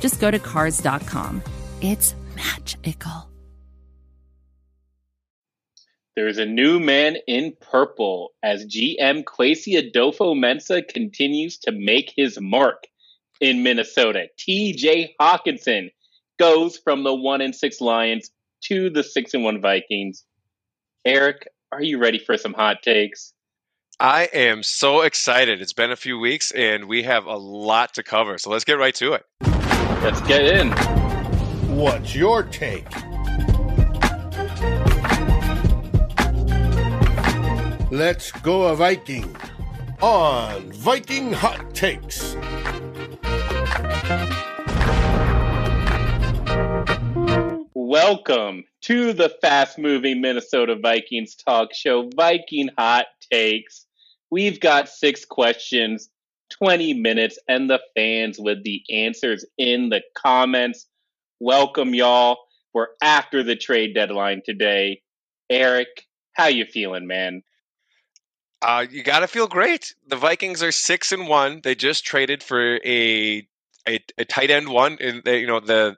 just go to Cars.com. It's magical. There is a new man in purple as GM Kwesi Adofo-Mensah continues to make his mark in Minnesota. TJ Hockenson goes from the one and six Lions to the six and one Vikings. Eric, are you ready for some hot takes? I am so excited. It's been a few weeks and we have a lot to cover. So let's get right to it. Let's get in. What's your take? Let's go a Viking on Viking Hot Takes. Welcome to the fast moving Minnesota Vikings talk show, Viking Hot Takes. We've got six questions, 20 minutes, and the fans with the answers in the comments. Welcome, y'all. We're after the trade deadline today. Eric, how you feeling, man? Uh, you got to feel great. The Vikings are six and one. They just traded for a a, a tight end one, and you know the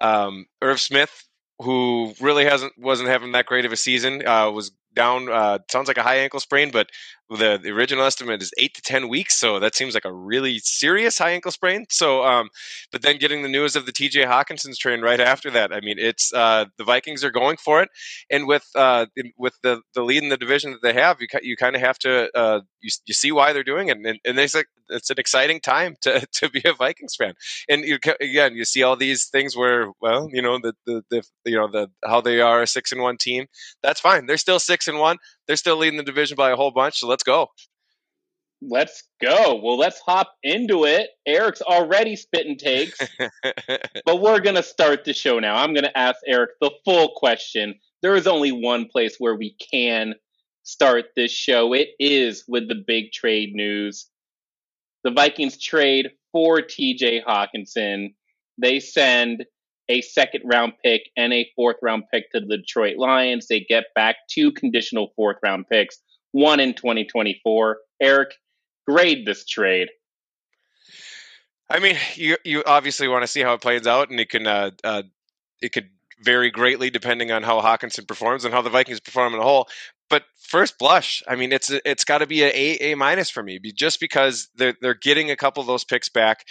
um, Irv Smith, who really hasn't wasn't having that great of a season, uh, was down. Uh, sounds like a high ankle sprain, but the, the original estimate is eight to ten weeks. So that seems like a really serious high ankle sprain. So, um, but then getting the news of the T.J. Hockenson's train right after that. I mean, it's uh, the Vikings are going for it, and with uh, with the the lead in the division that they have, you you kind of have to uh, you, you see why they're doing it, and, and it's like it's an exciting time to, to be a Vikings fan. And you, again, you see all these things where, well, you know, the, the, the you know the how they are a six and one team. That's fine. They're still six and one. They're still leading the division by a whole bunch. So let's go. Let's go. Well, let's hop into it. Eric's already spitting takes, but we're going to start the show now. I'm going to ask Eric the full question. There is only one place where we can start this show. It is with the big trade news. The Vikings trade for TJ Hockenson. They send a second round pick and a fourth round pick to the Detroit Lions. They get back two conditional fourth round picks, one in 2024. Eric, grade this trade. I mean, you you obviously want to see how it plays out, and it can uh, uh, it could vary greatly depending on how Hockenson performs and how the Vikings perform in a whole. But first blush, I mean, it's it's got to be a A minus for me, just because they're they're getting a couple of those picks back,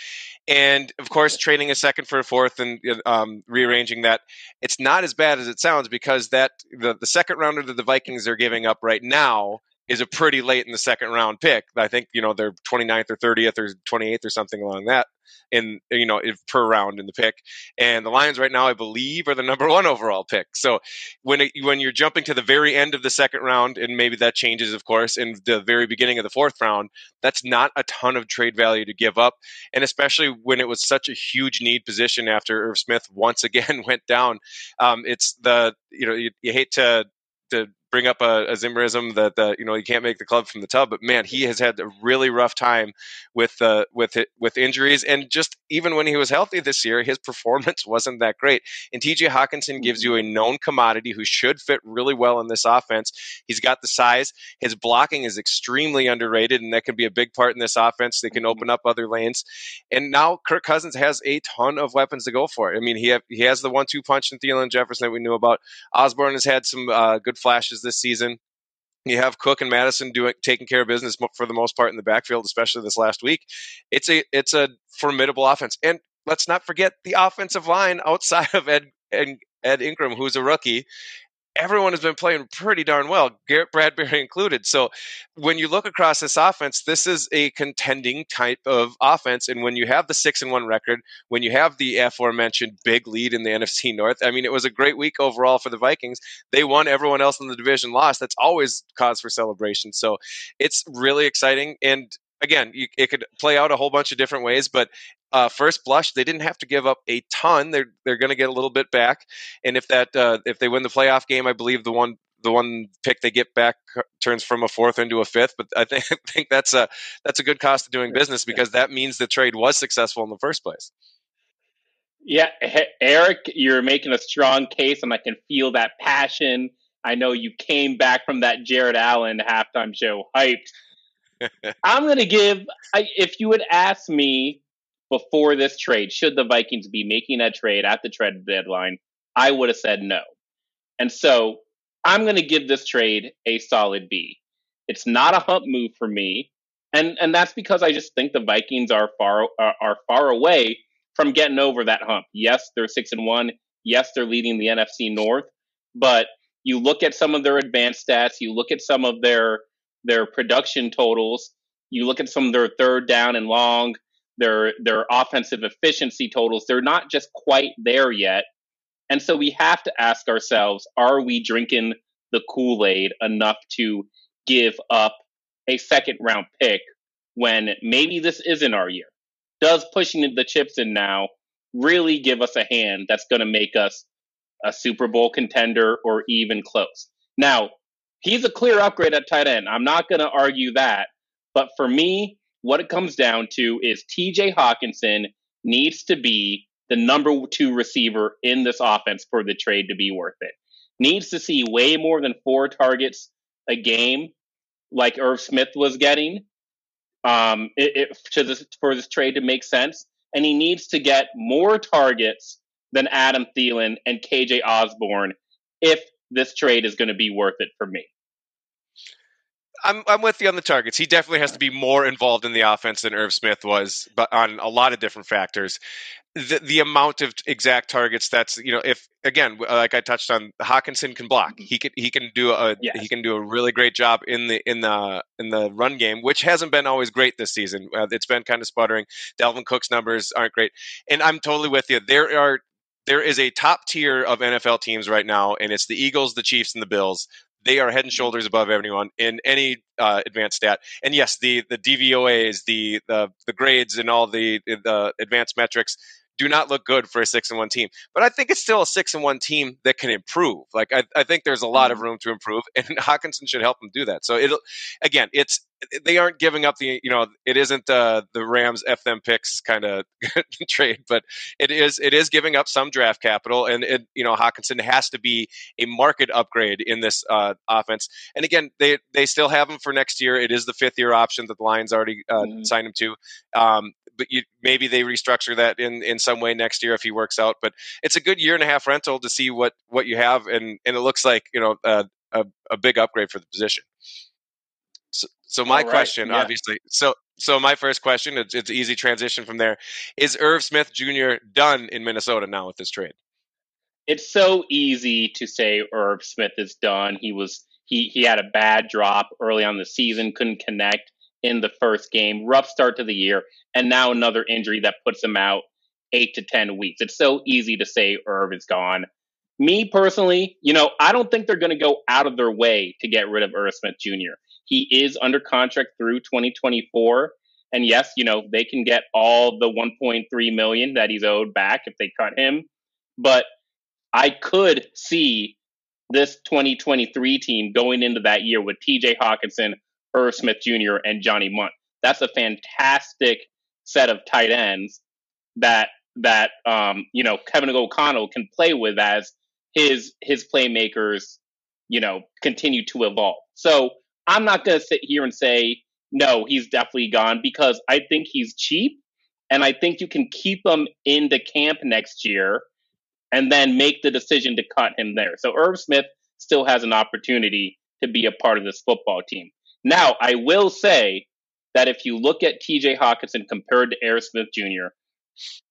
and of course trading a second for a fourth and um, rearranging that. It's not as bad as it sounds because that the the second rounder that the Vikings are giving up right now is a pretty late in the second round pick. I think you know they're 29th or 30th or 28th or something along that in you know per round in the pick. And the Lions right now, I believe, are the number one overall pick. So when it, when you're jumping to the very end of the second round, and maybe that changes, of course, in the very beginning of the fourth round, that's not a ton of trade value to give up, and especially when it was such a huge need position after Irv Smith once again went down. Um, it's the you know you, you hate to bring up a, a Zimmerism that that you know he can't make the club from the tub, but man, he has had a really rough time with uh, with with injuries, and just even when he was healthy this year, his performance wasn't that great. And T.J. Hockenson gives you a known commodity who should fit really well in this offense. He's got the size. His blocking is extremely underrated, and that can be a big part in this offense. They can open up other lanes, and now Kirk Cousins has a ton of weapons to go for. I mean, he have, he has the one-two punch in Thielen Jefferson that we knew about. Osborn has had some uh, good flashes this season. You have Cook and Madison doing taking care of business for the most part in the backfield, especially this last week. It's a it's a formidable offense, and let's not forget the offensive line outside of Ed Ed, Ed Ingram, who's a rookie, everyone has been playing pretty darn well, Garrett Bradbury included. So when you look across this offense, this is a contending type of offense. And when you have the six and one record, when you have the aforementioned big lead in the NFC North, I mean, it was a great week overall for the Vikings. They won, everyone else in the division lost. That's always cause for celebration. So it's really exciting. And again, you, it could play out a whole bunch of different ways, but uh, first blush, they didn't have to give up a ton. They're they're going to get a little bit back, and if that uh, if they win the playoff game, I believe the one the one pick they get back turns from a fourth into a fifth. But I think I think that's a that's a good cost of doing business because that means the trade was successful in the first place. Yeah, Eric, you're making a strong case, and I can feel that passion. I know you came back from that Jared Allen halftime show hyped. I'm going to give, I, if you would ask me before this trade, should the Vikings be making a trade at the trade deadline, I would have said no. And so I'm going to give this trade a solid B. It's not a hump move for me, and and that's because I just think the Vikings are far are, are far away from getting over that hump. Yes, they're six and one. Yes, they're leading the NFC North, but you look at some of their advanced stats, you look at some of their their production totals, you look at some of their third down and long, their their offensive efficiency totals, they're not just quite there yet. And so we have to ask ourselves, are we drinking the Kool-Aid enough to give up a second round pick when maybe this isn't our year? Does pushing the chips in now really give us a hand that's going to make us a Super Bowl contender or even close. Now, he's a clear upgrade at tight end. I'm not going to argue that. But for me, what it comes down to is TJ Hockenson needs to be the number two receiver in this offense for the trade to be worth it. Needs to see way more than four targets a game, like Irv Smith was getting, um, it, it, this, for this trade to make sense. And he needs to get more targets than Adam Thielen and KJ Osborn if this trade is going to be worth it for me. I'm I'm with you on the targets. He definitely has to be more involved in the offense than Irv Smith was, but on a lot of different factors. The the amount of exact targets that's you know if again like I touched on Hockenson can block he can he can do a yes. he can do a really great job in the in the in the run game which hasn't been always great this season uh, it's been kind of sputtering Dalvin Cook's numbers aren't great and I'm totally with you there are there is a top tier of NFL teams right now, and it's the Eagles, the Chiefs, and the Bills. They are head and shoulders above everyone in any uh, advanced stat. And yes, the the DVOAs, the the the grades, and all the the advanced metrics do not look good for a six and one team. But I think it's still a six and one team that can improve. Like I, I think there's a lot of mm-hmm. room to improve, and Hockenson should help them do that. So it'll again, it's they aren't giving up the you know it isn't uh, the Rams f them picks kind of trade, but it is it is giving up some draft capital, and it, you know Hockenson has to be a market upgrade in this uh, offense. And again, they they still have him for next year. It is the fifth year option that the Lions already uh, mm-hmm. signed him to. Um, but you, maybe they restructure that in, in some way next year if he works out. But it's a good year and a half rental to see what, what you have, and, and it looks like you know uh, a, a big upgrade for the position. So, so my right. question, yeah. obviously, so so my first question, it's, it's easy transition from there. Is Irv Smith Jr. done in Minnesota now with this trade? It's so easy to say Irv Smith is done. He was he he had a bad drop early on the season, couldn't connect in the first game, rough start to the year, and now another injury that puts him out eight to ten weeks. It's so easy to say Irv is gone. Me personally, you know, I don't think they're going to go out of their way to get rid of Irv Smith Jr. He is under contract through 2024. And yes, you know, they can get all the 1.3 million that he's owed back if they cut him. But I could see this 2023 team going into that year with TJ Hockenson, Irv Smith Jr., and Johnny Mundt. That's a fantastic set of tight ends that that um, you know Kevin O'Connell can play with as his his playmakers, you know, continue to evolve. So I'm not going to sit here and say no, he's definitely gone because I think he's cheap, and I think you can keep him in the camp next year, and then make the decision to cut him there. So Irv Smith still has an opportunity to be a part of this football team. Now, I will say that if you look at TJ Hockenson compared to Irv Smith Jr.,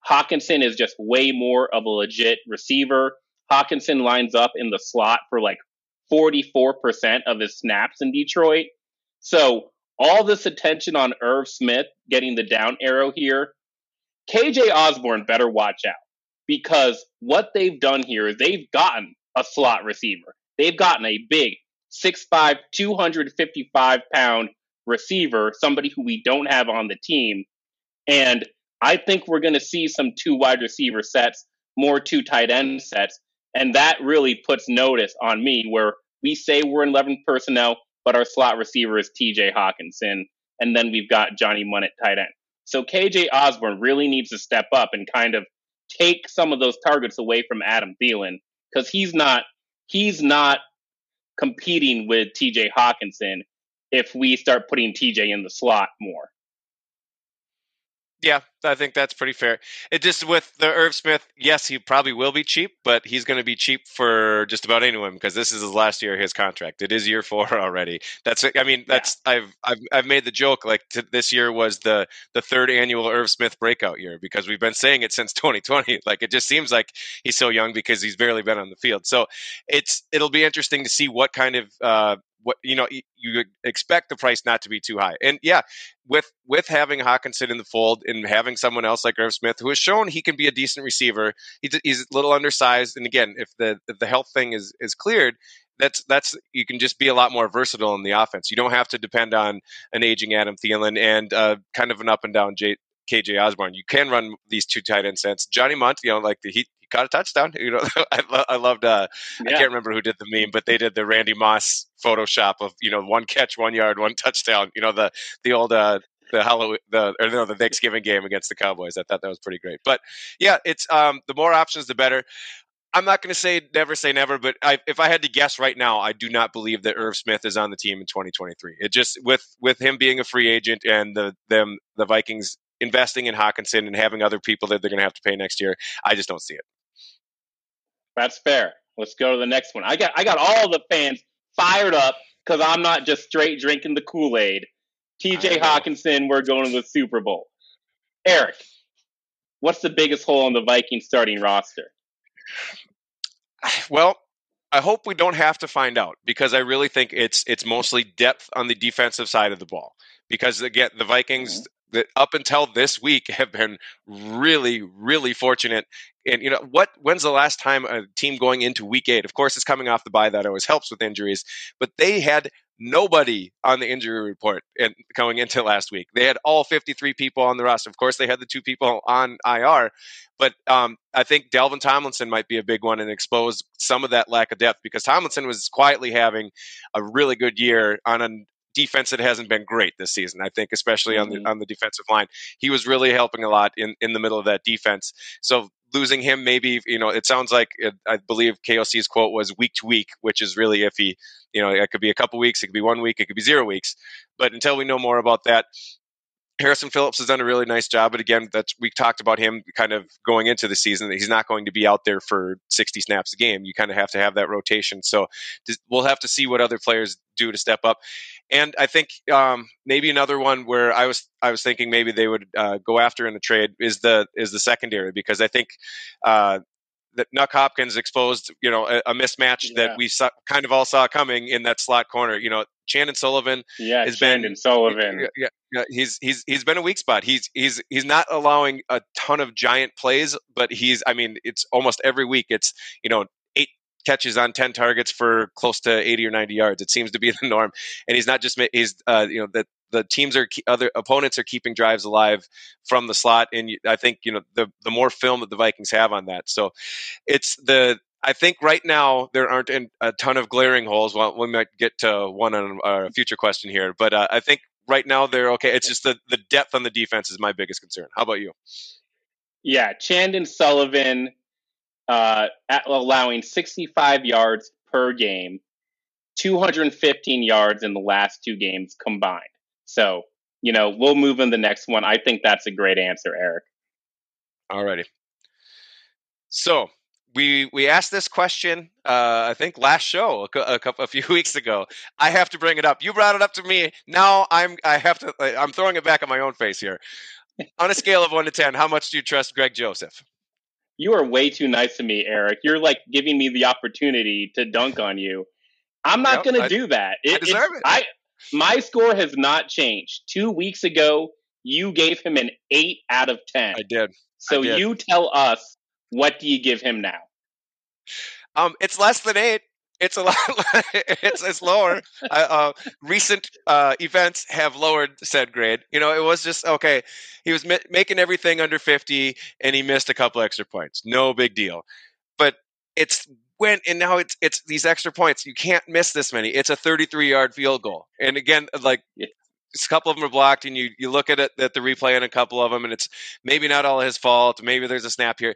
Hockenson is just way more of a legit receiver. Hockenson lines up in the slot for like 44% of his snaps in Detroit. So all this attention on Irv Smith getting the down arrow here, KJ Osborne better watch out because what they've done here is they've gotten a slot receiver. They've gotten a big 6'5, 255 pound receiver, somebody who we don't have on the team. And I think we're going to see some two wide receiver sets, more two tight end sets. And that really puts notice on me where we say we're in 11 personnel, but our slot receiver is TJ Hockenson. And then we've got Johnny Mundt at tight end. So KJ Osborn really needs to step up and kind of take some of those targets away from Adam Thielen because he's not he's not competing with TJ Hockenson if we start putting TJ in the slot more. Yeah, I think that's pretty fair. It just with the Irv Smith, yes, he probably will be cheap, but he's going to be cheap for just about anyone because this is his last year of his contract. It is year four already. That's I mean that's yeah. I've I've I've made the joke like t- this year was the the third annual Irv Smith breakout year because we've been saying it since 2020. Like it just seems like he's so young because he's barely been on the field. So it's it'll be interesting to see what kind of uh, what you know you expect the price not to be too high. And yeah with with having Hockenson in the fold and having someone else like Irv Smith who has shown he can be a decent receiver he's, he's a little undersized and again if the if the health thing is is cleared that's that's you can just be a lot more versatile in the offense. You don't have to depend on an aging Adam Thielen and uh, kind of an up and down J, KJ Osborn. You can run these two tight end sets. Johnny Mundt, you know, like the, he, he caught a touchdown. You know, I, lo- I loved. Uh, yeah. I can't remember who did the meme, but they did the Randy Moss Photoshop of you know one catch, one yard, one touchdown. You know the the old uh, the Halloween the or no the Thanksgiving game against the Cowboys. I thought that was pretty great. But yeah, it's um the more options the better. I'm not going to say never say never, but I, if I had to guess right now, I do not believe that Irv Smith is on the team in 2023. It just with with him being a free agent and the them the Vikings investing in Hockenson and having other people that they're going to have to pay next year. I just don't see it. That's fair. Let's go to the next one. I got I got all the fans fired up because I'm not just straight drinking the Kool Aid. T.J. Hockenson, we're going to the Super Bowl. Eric, what's the biggest hole in the Vikings starting roster? Well, I hope we don't have to find out because I really think it's it's mostly depth on the defensive side of the ball. Because again, the Vikings mm-hmm that up until this week have been really, really fortunate. And you know what? When's the last time a team going into Week Eight? Of course, it's coming off the bye that always helps with injuries, but they had nobody on the injury report and going into last week. They had all 53 people on the roster. Of course, they had the two people on IR, but um, I think Dalvin Tomlinson might be a big one and expose some of that lack of depth because Tomlinson was quietly having a really good year on an defense that hasn't been great this season. I think, especially mm-hmm. on the mm-hmm. on the defensive line, he was really helping a lot in in the middle of that defense. So losing him, maybe you know, it sounds like it, I believe KOC's quote was week to week, which is really iffy. You know, it could be a couple weeks, it could be one week, it could be zero weeks. But until we know more about that, Harrison Phillips has done a really nice job, but again, that's we talked about him kind of going into the season that he's not going to be out there for 60 snaps a game. You kind of have to have that rotation. So we'll have to see what other players do to step up. And I think um, maybe another one where I was I was thinking maybe they would uh, go after in the trade is the is the secondary because I think uh, that Nuk Hopkins exposed, you know, a, a mismatch yeah. that we saw, kind of all saw coming in that slot corner. You know, Chandon Sullivan yeah, has Chandon been Sullivan. Yeah, yeah, he's he's he's been a weak spot. He's he's he's not allowing a ton of giant plays, but he's I mean, it's almost every week. It's you know catches on 10 targets for close to 80 or 90 yards. It seems to be the norm. And he's not just, he's, uh, you know, that the teams are other opponents are keeping drives alive from the slot, and I think you know the the more film that the Vikings have on that. So it's the I think right now there aren't a ton of glaring holes. Well, we might get to one on a future question here, but uh, I think right now they're okay. It's just the the depth on the defense is my biggest concern. How about you? Yeah, Chandon Sullivan uh, allowing 65 yards per game, 215 yards in the last two games combined. So, you know, we'll move in the next one. I think that's a great answer, Eric. Alrighty. So we we asked this question, uh, I think last show a, a, couple a few weeks ago. I have to bring it up. You brought it up to me. Now I'm I have to. I'm throwing it back on my own face here. On a scale of one to ten, how much do you trust Greg Joseph? You are way too nice to me, Eric. You're like giving me the opportunity to dunk on you. I'm not going to do that. It, I deserve it. I my score has not changed. Two weeks ago, you gave him an eight out of ten. I did. So I did. you tell us what do you give him now? Um, it's less than eight. It's a lot. it's it's lower. Uh, uh, recent uh, events have lowered said grade. You know, it was just okay. He was mi- making everything under fifty, and he missed a couple extra points. No big deal. But it's when and now it's it's these extra points. You can't miss this many. It's a thirty-three yard field goal, and again, like a couple of them are blocked, and you you look at it at the replay and a couple of them, and it's maybe not all his fault. Maybe there's a snap here,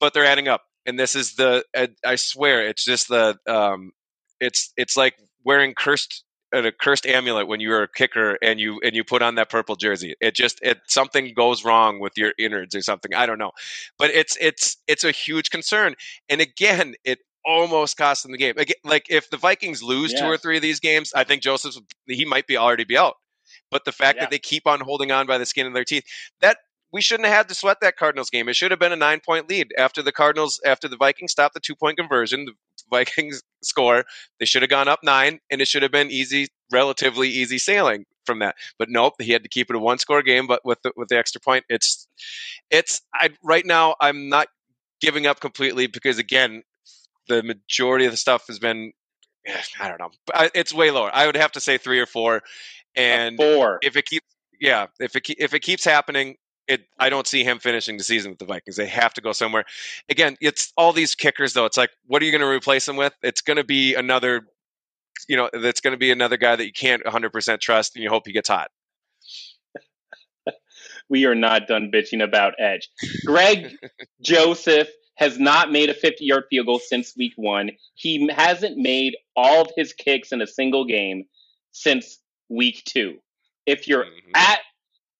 but they're adding up. And this is the I swear it's just the um, it's it's like wearing cursed a cursed amulet when you're a kicker and you and you put on that purple jersey. It just it something goes wrong with your innards or something. I don't know, but it's it's it's a huge concern. And again, it almost cost them the game. Like if the Vikings lose yes. two or three of these games, I think Joseph he might be already be out. But the fact yeah. that they keep on holding on by the skin of their teeth, that we shouldn't have had to sweat that Cardinals game. It should have been a nine point lead after the Cardinals, after the Vikings stopped the two point conversion. The Vikings score. They should have gone up nine, and it should have been easy, relatively easy sailing from that. But nope, he had to keep it a one score game. But with the, with the extra point, it's it's I right now I'm not giving up completely because again, the majority of the stuff has been eh, I don't know. It's way lower. I would have to say three or four. And four. If it keeps, yeah, if it if it keeps happening, it I don't see him finishing the season with the Vikings. They have to go somewhere. Again, it's all these kickers though. It's like, what are you going to replace him with? It's going to be another, you know, that's going to be another guy that you can't 100% trust, and you hope he gets hot. we are not done bitching about Edge. Greg Joseph has not made a 50 yard field goal since week one. He hasn't made all of his kicks in a single game since week two. If you're mm-hmm. at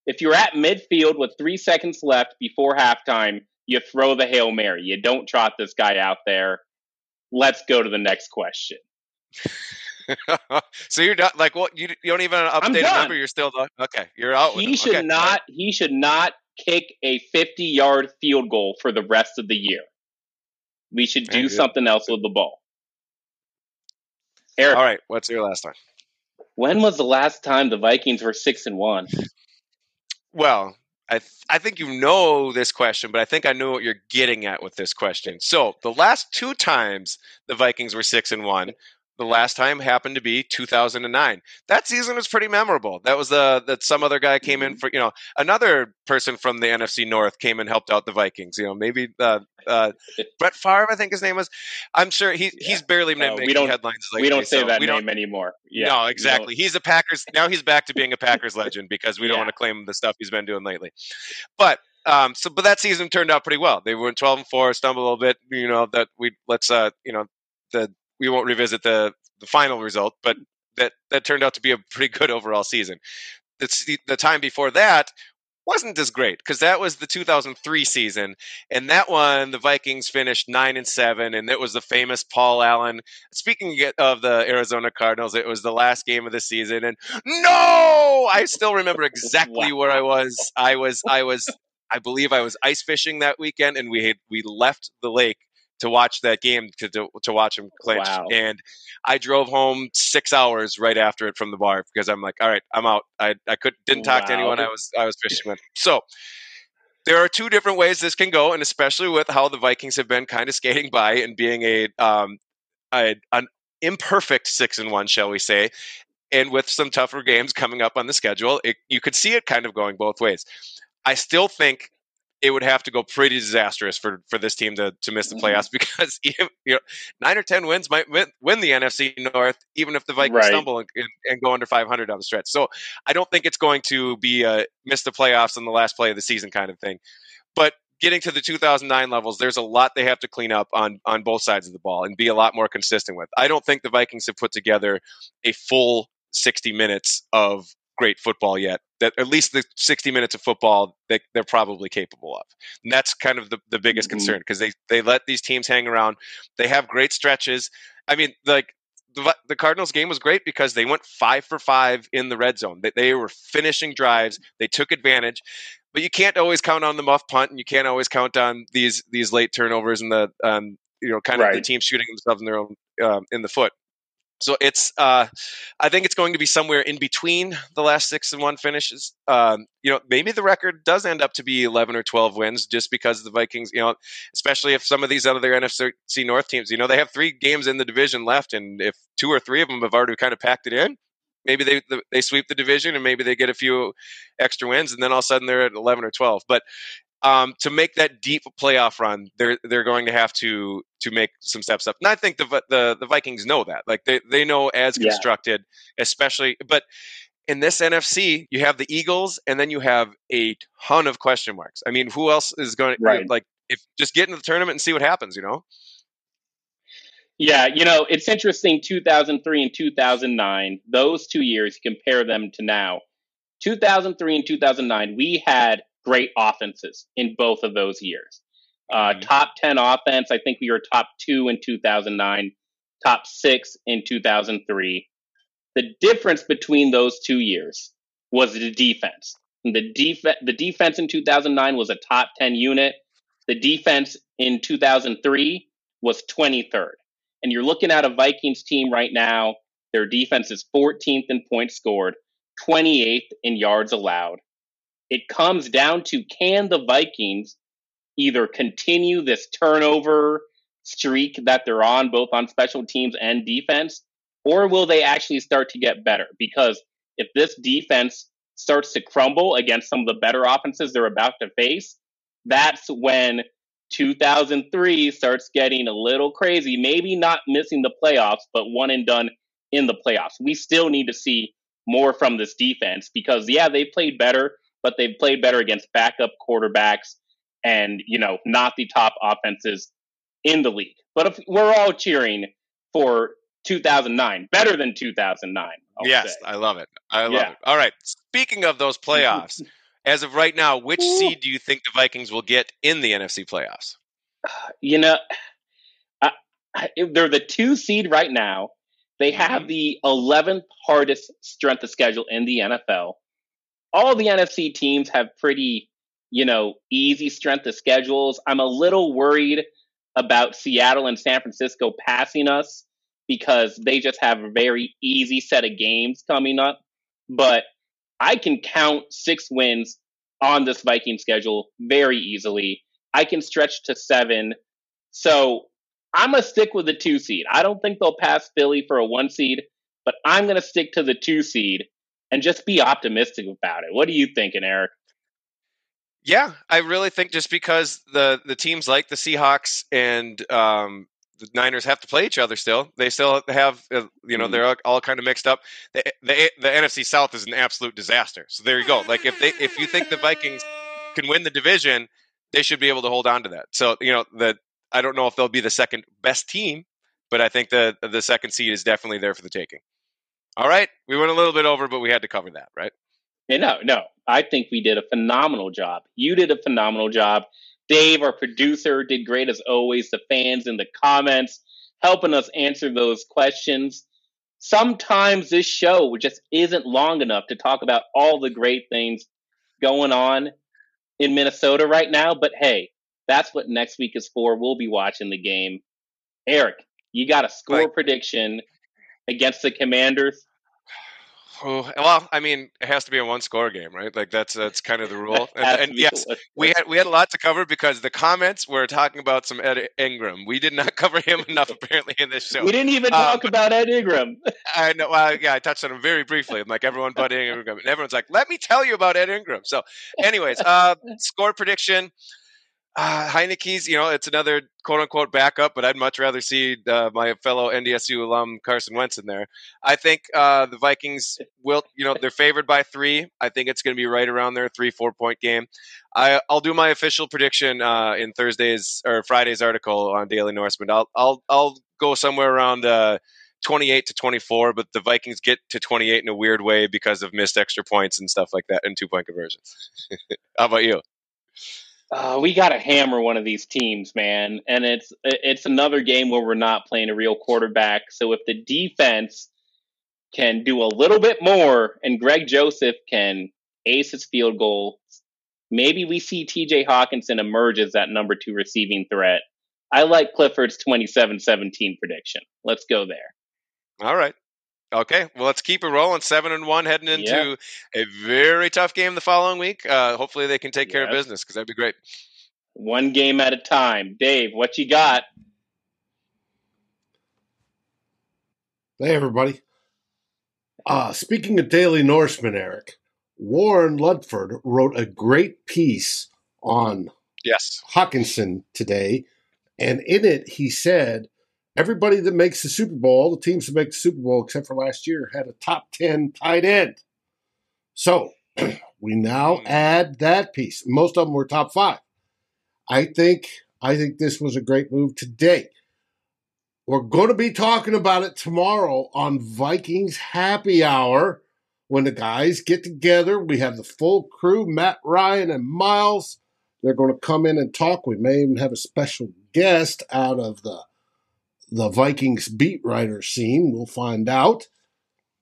if you're at midfield with three seconds left before halftime, you throw the Hail Mary. You don't trot this guy out there. Let's go to the next question. so you're not like what you, you don't even update a number. You're still done. okay. You're out. He should okay. not. He should not kick a 50 yard field goal for the rest of the year. We should do something else with the ball. Eric, all right. What's your last one? When was the last time the Vikings were six and one? Well, I th- I think you know this question, but I think I know what you're getting at with this question. So the last two times the Vikings were six and one the last time happened to be 2009. That season was pretty memorable. That was the that some other guy came in mm-hmm. for you know another person from the NFC North came and helped out the Vikings. You know maybe uh, uh, Brett Favre, I think his name was. I'm sure he, yeah. he's barely uh, making we don't, headlines. Like we don't say so that we name anymore. Yeah, no, exactly. He's a Packers now. He's back to being a Packers legend because we don't want to claim the stuff he's been doing lately. But um, so, but that season turned out pretty well. They went 12 and four, stumbled a little bit. You know that we let's uh, you know the we won't revisit the the final result, but that that turned out to be a pretty good overall season. The, the time before that wasn't as great because that was the 2003 season, and that one the Vikings finished nine and seven, and it was the famous Paul Allen. Speaking of the Arizona Cardinals, it was the last game of the season, and no, I still remember exactly wow. where I was. I was I was I believe I was ice fishing that weekend, and we had we left the lake to watch that game to to, to watch him clinch. Wow. And I drove home six hours right after it from the bar because I'm like, all right, I'm out. I I could didn't talk wow. to anyone. I was I was fishing with. So there are two different ways this can go, and especially with how the Vikings have been kind of skating by and being a um a, an imperfect six and one, shall we say, and with some tougher games coming up on the schedule, it, you could see it kind of going both ways. I still think it would have to go pretty disastrous for for this team to to miss the mm-hmm. playoffs because even, you know nine or ten wins might win, win the NFC North even if the Vikings right. stumble and, and, go under 500 down the stretch. So I don't think it's going to be a miss the playoffs in the last play of the season kind of thing. But getting to the 2009 levels, there's a lot they have to clean up on on both sides of the ball and be a lot more consistent with. I don't think the Vikings have put together a full 60 minutes of great football yet. That at least the 60 minutes of football that they're probably capable of. And that's kind of the, the biggest mm-hmm. concern because they, they let these teams hang around. They have great stretches. I mean, like the, the Cardinals game was great because they went five for five in the red zone. They, they were finishing drives. They took advantage. But you can't always count on the muff punt, and you can't always count on these these late turnovers and the um, you know kind of right. the team shooting themselves in their own um, in the foot. So it's, uh, I think it's going to be somewhere in between the last six and one finishes. Um, you know, maybe the record does end up to be 11 or 12 wins just because the Vikings, you know, especially if some of these other NFC North teams, you know, they have three games in the division left. And if two or three of them have already kind of packed it in, maybe they they sweep the division and maybe they get a few extra wins and then all of a sudden they're at 11 or 12 but um, to make that deep playoff run, they're they're going to have to to make some steps up. And I think the the, the Vikings know that, like they they know as constructed, yeah. especially. But in this NFC, you have the Eagles, and then you have a ton of question marks. I mean, who else is going right. to like if just get into the tournament and see what happens? You know. Yeah, you know, it's interesting 2003 and 2009, those two years, compare them to now. 2003 and 2009, we had great offenses in both of those years. Uh, mm-hmm. Top 10 offense, I think we were top two in 2009, top six in 2003. The difference between those two years was the defense. The, def- the defense in 2009 was a top 10 unit. The defense in 2003 was 23rd. And you're looking at a Vikings team right now. Their defense is 14th in points scored, 28th in yards allowed, it comes down to can the Vikings either continue this turnover streak that they're on, both on special teams and defense, or will they actually start to get better? Because if this defense starts to crumble against some of the better offenses they're about to face, that's when 2003 starts getting a little crazy. Maybe not missing the playoffs, but one and done in the playoffs. We still need to see more from this defense because, yeah, they played better but they've played better against backup quarterbacks and, you know, not the top offenses in the league. But if we're all cheering for 2009, better than 2009. I'll yes, say. I love it. I love yeah. it. All right. Speaking of those playoffs, as of right now, which seed do you think the Vikings will get in the NFC playoffs? You know, I, I, they're the two seed right now. They have mm-hmm. the 11th hardest strength of schedule in the NFL all the NFC teams have pretty, you know, easy strength of schedules. I'm a little worried about Seattle and San Francisco passing us because they just have a very easy set of games coming up. But I can count six wins on this Viking schedule very easily. I can stretch to seven. So I'm going to stick with the two seed. I don't think they'll pass Philly for a one seed, but I'm going to stick to the two seed and just be optimistic about it. What are you thinking, Eric? Yeah, I really think just because the the teams like the Seahawks and um, the Niners have to play each other still. They still have, uh, you know, mm-hmm. they're all, all, kind of mixed up. The, the the NFC South is an absolute disaster. So there you go. Like if they if you think the Vikings can win the division, they should be able to hold on to that. So you know the I don't know if they'll be the second best team, but I think the the second seed is definitely there for the taking. All right, we went a little bit over, but we had to cover that, right? Yeah, no, no. I think we did a phenomenal job. You did a phenomenal job. Dave, our producer, did great as always. The fans in the comments helping us answer those questions. Sometimes this show just isn't long enough to talk about all the great things going on in Minnesota right now. But hey, that's what next week is for. We'll be watching the game. Eric, you got a score like, prediction against the Commanders? Oh, well, I mean, it has to be a one-score game, right? Like that's that's kind of the rule. And, and yes, we had we had a lot to cover because the comments were talking about some Ed Ingram. We did not cover him enough apparently in this show. We didn't even talk um, about Ed Ingram. I know. Well, yeah, I touched on him very briefly. I'm like everyone but Ingram, and everyone's like, "Let me tell you about Ed Ingram." So, anyways, uh, score prediction uh, Heinicke's, you know, it's another quote unquote backup, but I'd much rather see uh, my fellow NDSU alum Carson Wentz in there. I think uh, the Vikings will, you know, they're favored by three. I think it's going to be right around there, three, four point game. I, will do my official prediction uh, in Thursday's or Friday's article on Daily Norseman. I'll, I'll, I'll go somewhere around uh, 28 to 24, but the Vikings get to 28 in a weird way because of missed extra points and stuff like that and two point conversions. How about you? Uh, we got to hammer one of these teams, man. And it's it's another game where we're not playing a real quarterback. So if the defense can do a little bit more, and Greg Joseph can ace his field goal, maybe we see T.J. Hockenson emerge as that number two receiving threat. I like Clifford's 27-17 prediction. Let's go there. All right. Okay, well, let's keep it rolling. Seven and one, heading into yeah. a very tough game the following week. Uh, hopefully, they can take care of business because that'd be great. One game at a time. Dave, what you got? Hey, everybody. Uh, speaking of Daily Norseman, Eric, Warren Ludford wrote a great piece on yes Hockenson today, and in it he said everybody that makes the Super Bowl, the teams that make the Super Bowl, except for last year, had a top 10 tight end. So we now add that piece. Most of them were top five. I think I think this was a great move today. We're going to be talking about it tomorrow on Vikings Happy Hour when the guys get together. We have the full crew, Matt Ryan and Miles. They're going to come in and talk. We may even have a special guest out of the the Vikings beat writer scene. We'll find out.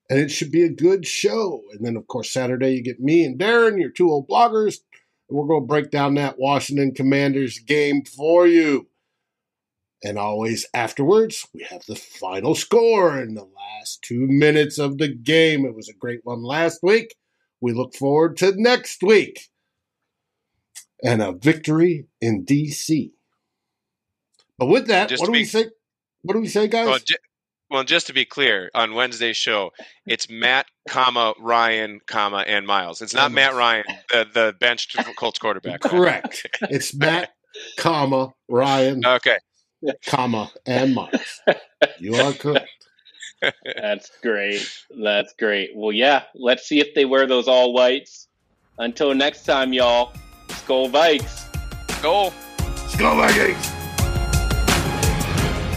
And it should be a good show. And then, of course, Saturday you get me and Darren, your two old bloggers, and we're going to break down that Washington Commanders game for you. And always afterwards, we have the final score in the last two minutes of the game. It was a great one last week. We look forward to next week and a victory in D.C. But with that, Just what do we think? What do we say, guys? Well, j- well, just to be clear, on Wednesday's show, it's Matt, comma Ryan, comma and Miles. It's not Matt Ryan, the the benched Colts quarterback. Correct. it's Matt, comma Ryan. Okay. Comma and Miles. You are correct. That's great. That's great. Well, yeah. Let's see if they wear those all whites. Until next time, y'all. Skol Vikes. Skol. Skull Vikings.